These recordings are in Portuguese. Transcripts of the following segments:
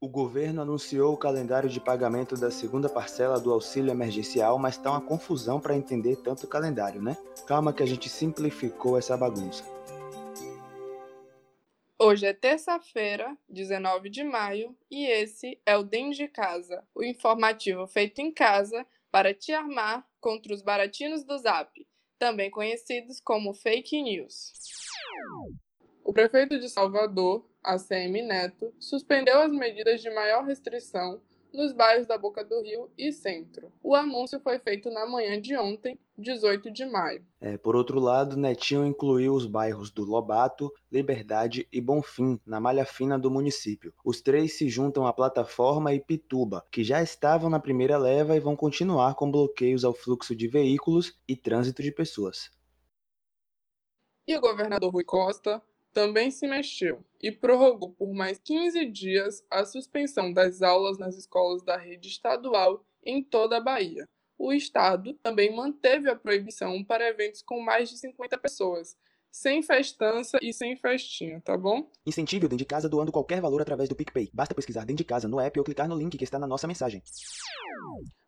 O governo anunciou o calendário de pagamento da segunda parcela do auxílio emergencial, mas tá uma confusão para entender tanto o calendário, né? Calma que a gente simplificou essa bagunça. Hoje é terça-feira, 19 de maio, e esse é o Dentro de Casa, o informativo feito em casa para te armar contra os baratinos do Zap, também conhecidos como fake news. O prefeito de Salvador, ACM Neto, suspendeu as medidas de maior restrição nos bairros da Boca do Rio e Centro. O anúncio foi feito na manhã de ontem, 18 de maio. É, por outro lado, Netinho incluiu os bairros do Lobato, Liberdade e Bonfim na malha fina do município. Os três se juntam à plataforma Ipituba, que já estavam na primeira leva e vão continuar com bloqueios ao fluxo de veículos e trânsito de pessoas. E o governador Rui Costa também se mexeu e prorrogou por mais 15 dias a suspensão das aulas nas escolas da rede estadual em toda a Bahia. O Estado também manteve a proibição para eventos com mais de 50 pessoas, sem festança e sem festinha, tá bom? Incentive o Dentro de Casa doando qualquer valor através do PicPay. Basta pesquisar Dentro de Casa no app ou clicar no link que está na nossa mensagem.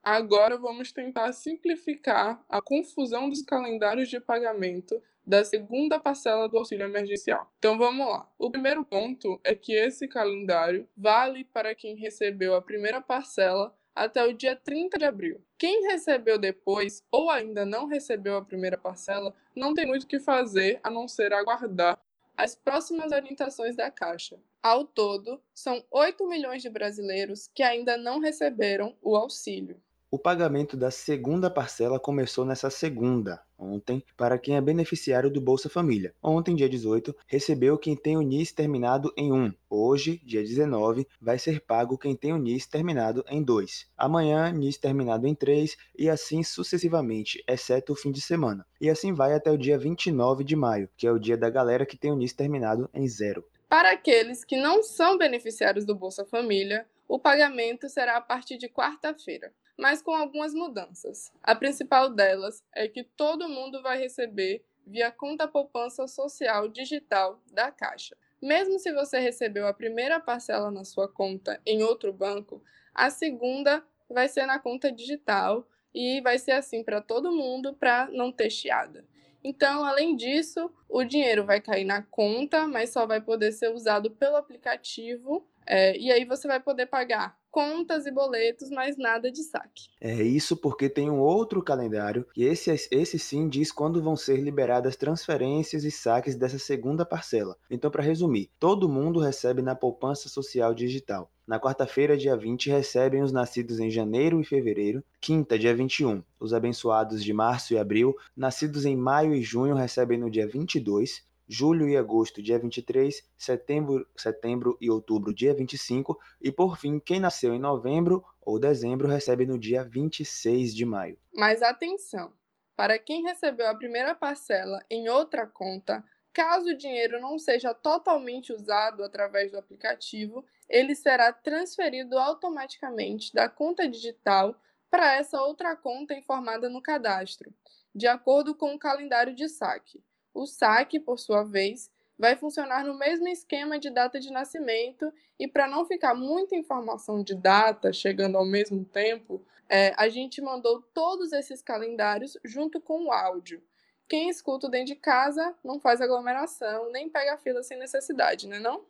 Agora vamos tentar simplificar a confusão dos calendários de pagamento da segunda parcela do auxílio emergencial. Então vamos lá. O primeiro ponto é que esse calendário vale para quem recebeu a primeira parcela até o dia 30 de abril. Quem recebeu depois ou ainda não recebeu a primeira parcela não tem muito o que fazer a não ser aguardar as próximas orientações da Caixa. Ao todo, são 8 milhões de brasileiros que ainda não receberam o auxílio. O pagamento da segunda parcela começou nessa segunda, ontem, para quem é beneficiário do Bolsa Família. Ontem, dia 18, recebeu quem tem o NIS terminado em 1. Hoje, dia 19, vai ser pago quem tem o NIS terminado em 2. Amanhã, NIS terminado em 3 e assim sucessivamente, exceto o fim de semana. E assim vai até o dia 29 de maio, que é o dia da galera que tem o NIS terminado em 0. Para aqueles que não são beneficiários do Bolsa Família, o pagamento será a partir de quarta-feira mas com algumas mudanças. A principal delas é que todo mundo vai receber via conta poupança social digital da Caixa. Mesmo se você recebeu a primeira parcela na sua conta em outro banco, a segunda vai ser na conta digital e vai ser assim para todo mundo para não ter chiada. Então, além disso, o dinheiro vai cair na conta, mas só vai poder ser usado pelo aplicativo. É, e aí você vai poder pagar contas e boletos, mas nada de saque. É isso porque tem um outro calendário e esse, esse sim diz quando vão ser liberadas transferências e saques dessa segunda parcela. Então, para resumir, todo mundo recebe na poupança social digital. Na quarta-feira, dia 20, recebem os nascidos em janeiro e fevereiro. Quinta, dia 21, os abençoados de março e abril. Nascidos em maio e junho recebem no dia 22 julho e agosto, dia 23, setembro, setembro e outubro, dia 25, e por fim, quem nasceu em novembro ou dezembro recebe no dia 26 de maio. Mas atenção! Para quem recebeu a primeira parcela em outra conta, caso o dinheiro não seja totalmente usado através do aplicativo, ele será transferido automaticamente da conta digital para essa outra conta informada no cadastro, de acordo com o calendário de saque. O saque, por sua vez, vai funcionar no mesmo esquema de data de nascimento e para não ficar muita informação de data chegando ao mesmo tempo, é, a gente mandou todos esses calendários junto com o áudio. Quem escuta dentro de casa não faz aglomeração, nem pega fila sem necessidade, né não?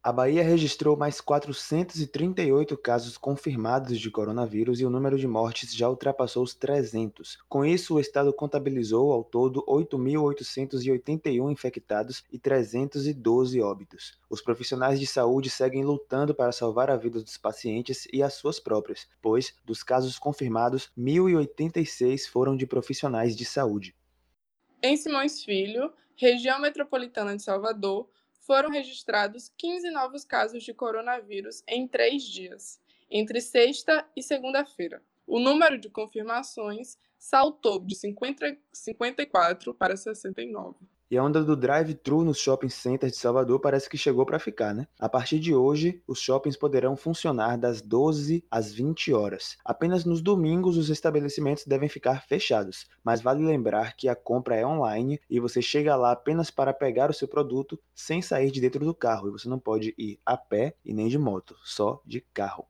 A Bahia registrou mais 438 casos confirmados de coronavírus e o número de mortes já ultrapassou os 300. Com isso, o estado contabilizou ao todo 8.881 infectados e 312 óbitos. Os profissionais de saúde seguem lutando para salvar a vida dos pacientes e as suas próprias, pois, dos casos confirmados, 1.086 foram de profissionais de saúde. Em Simões Filho, região metropolitana de Salvador, foram registrados 15 novos casos de coronavírus em três dias, entre sexta e segunda-feira. O número de confirmações saltou de 50, 54 para 69. E a onda do drive-thru nos shopping centers de Salvador parece que chegou para ficar, né? A partir de hoje, os shoppings poderão funcionar das 12 às 20 horas. Apenas nos domingos os estabelecimentos devem ficar fechados, mas vale lembrar que a compra é online e você chega lá apenas para pegar o seu produto sem sair de dentro do carro, e você não pode ir a pé e nem de moto, só de carro.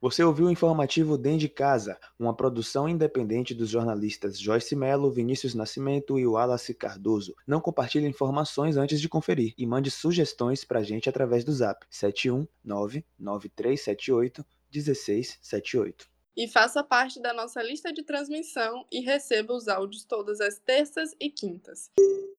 Você ouviu o informativo Dentro de Casa, uma produção independente dos jornalistas Joyce Mello, Vinícius Nascimento e Wallace Cardoso. Não compartilhe informações antes de conferir e mande sugestões para a gente através do zap 71993781678. E faça parte da nossa lista de transmissão e receba os áudios todas as terças e quintas.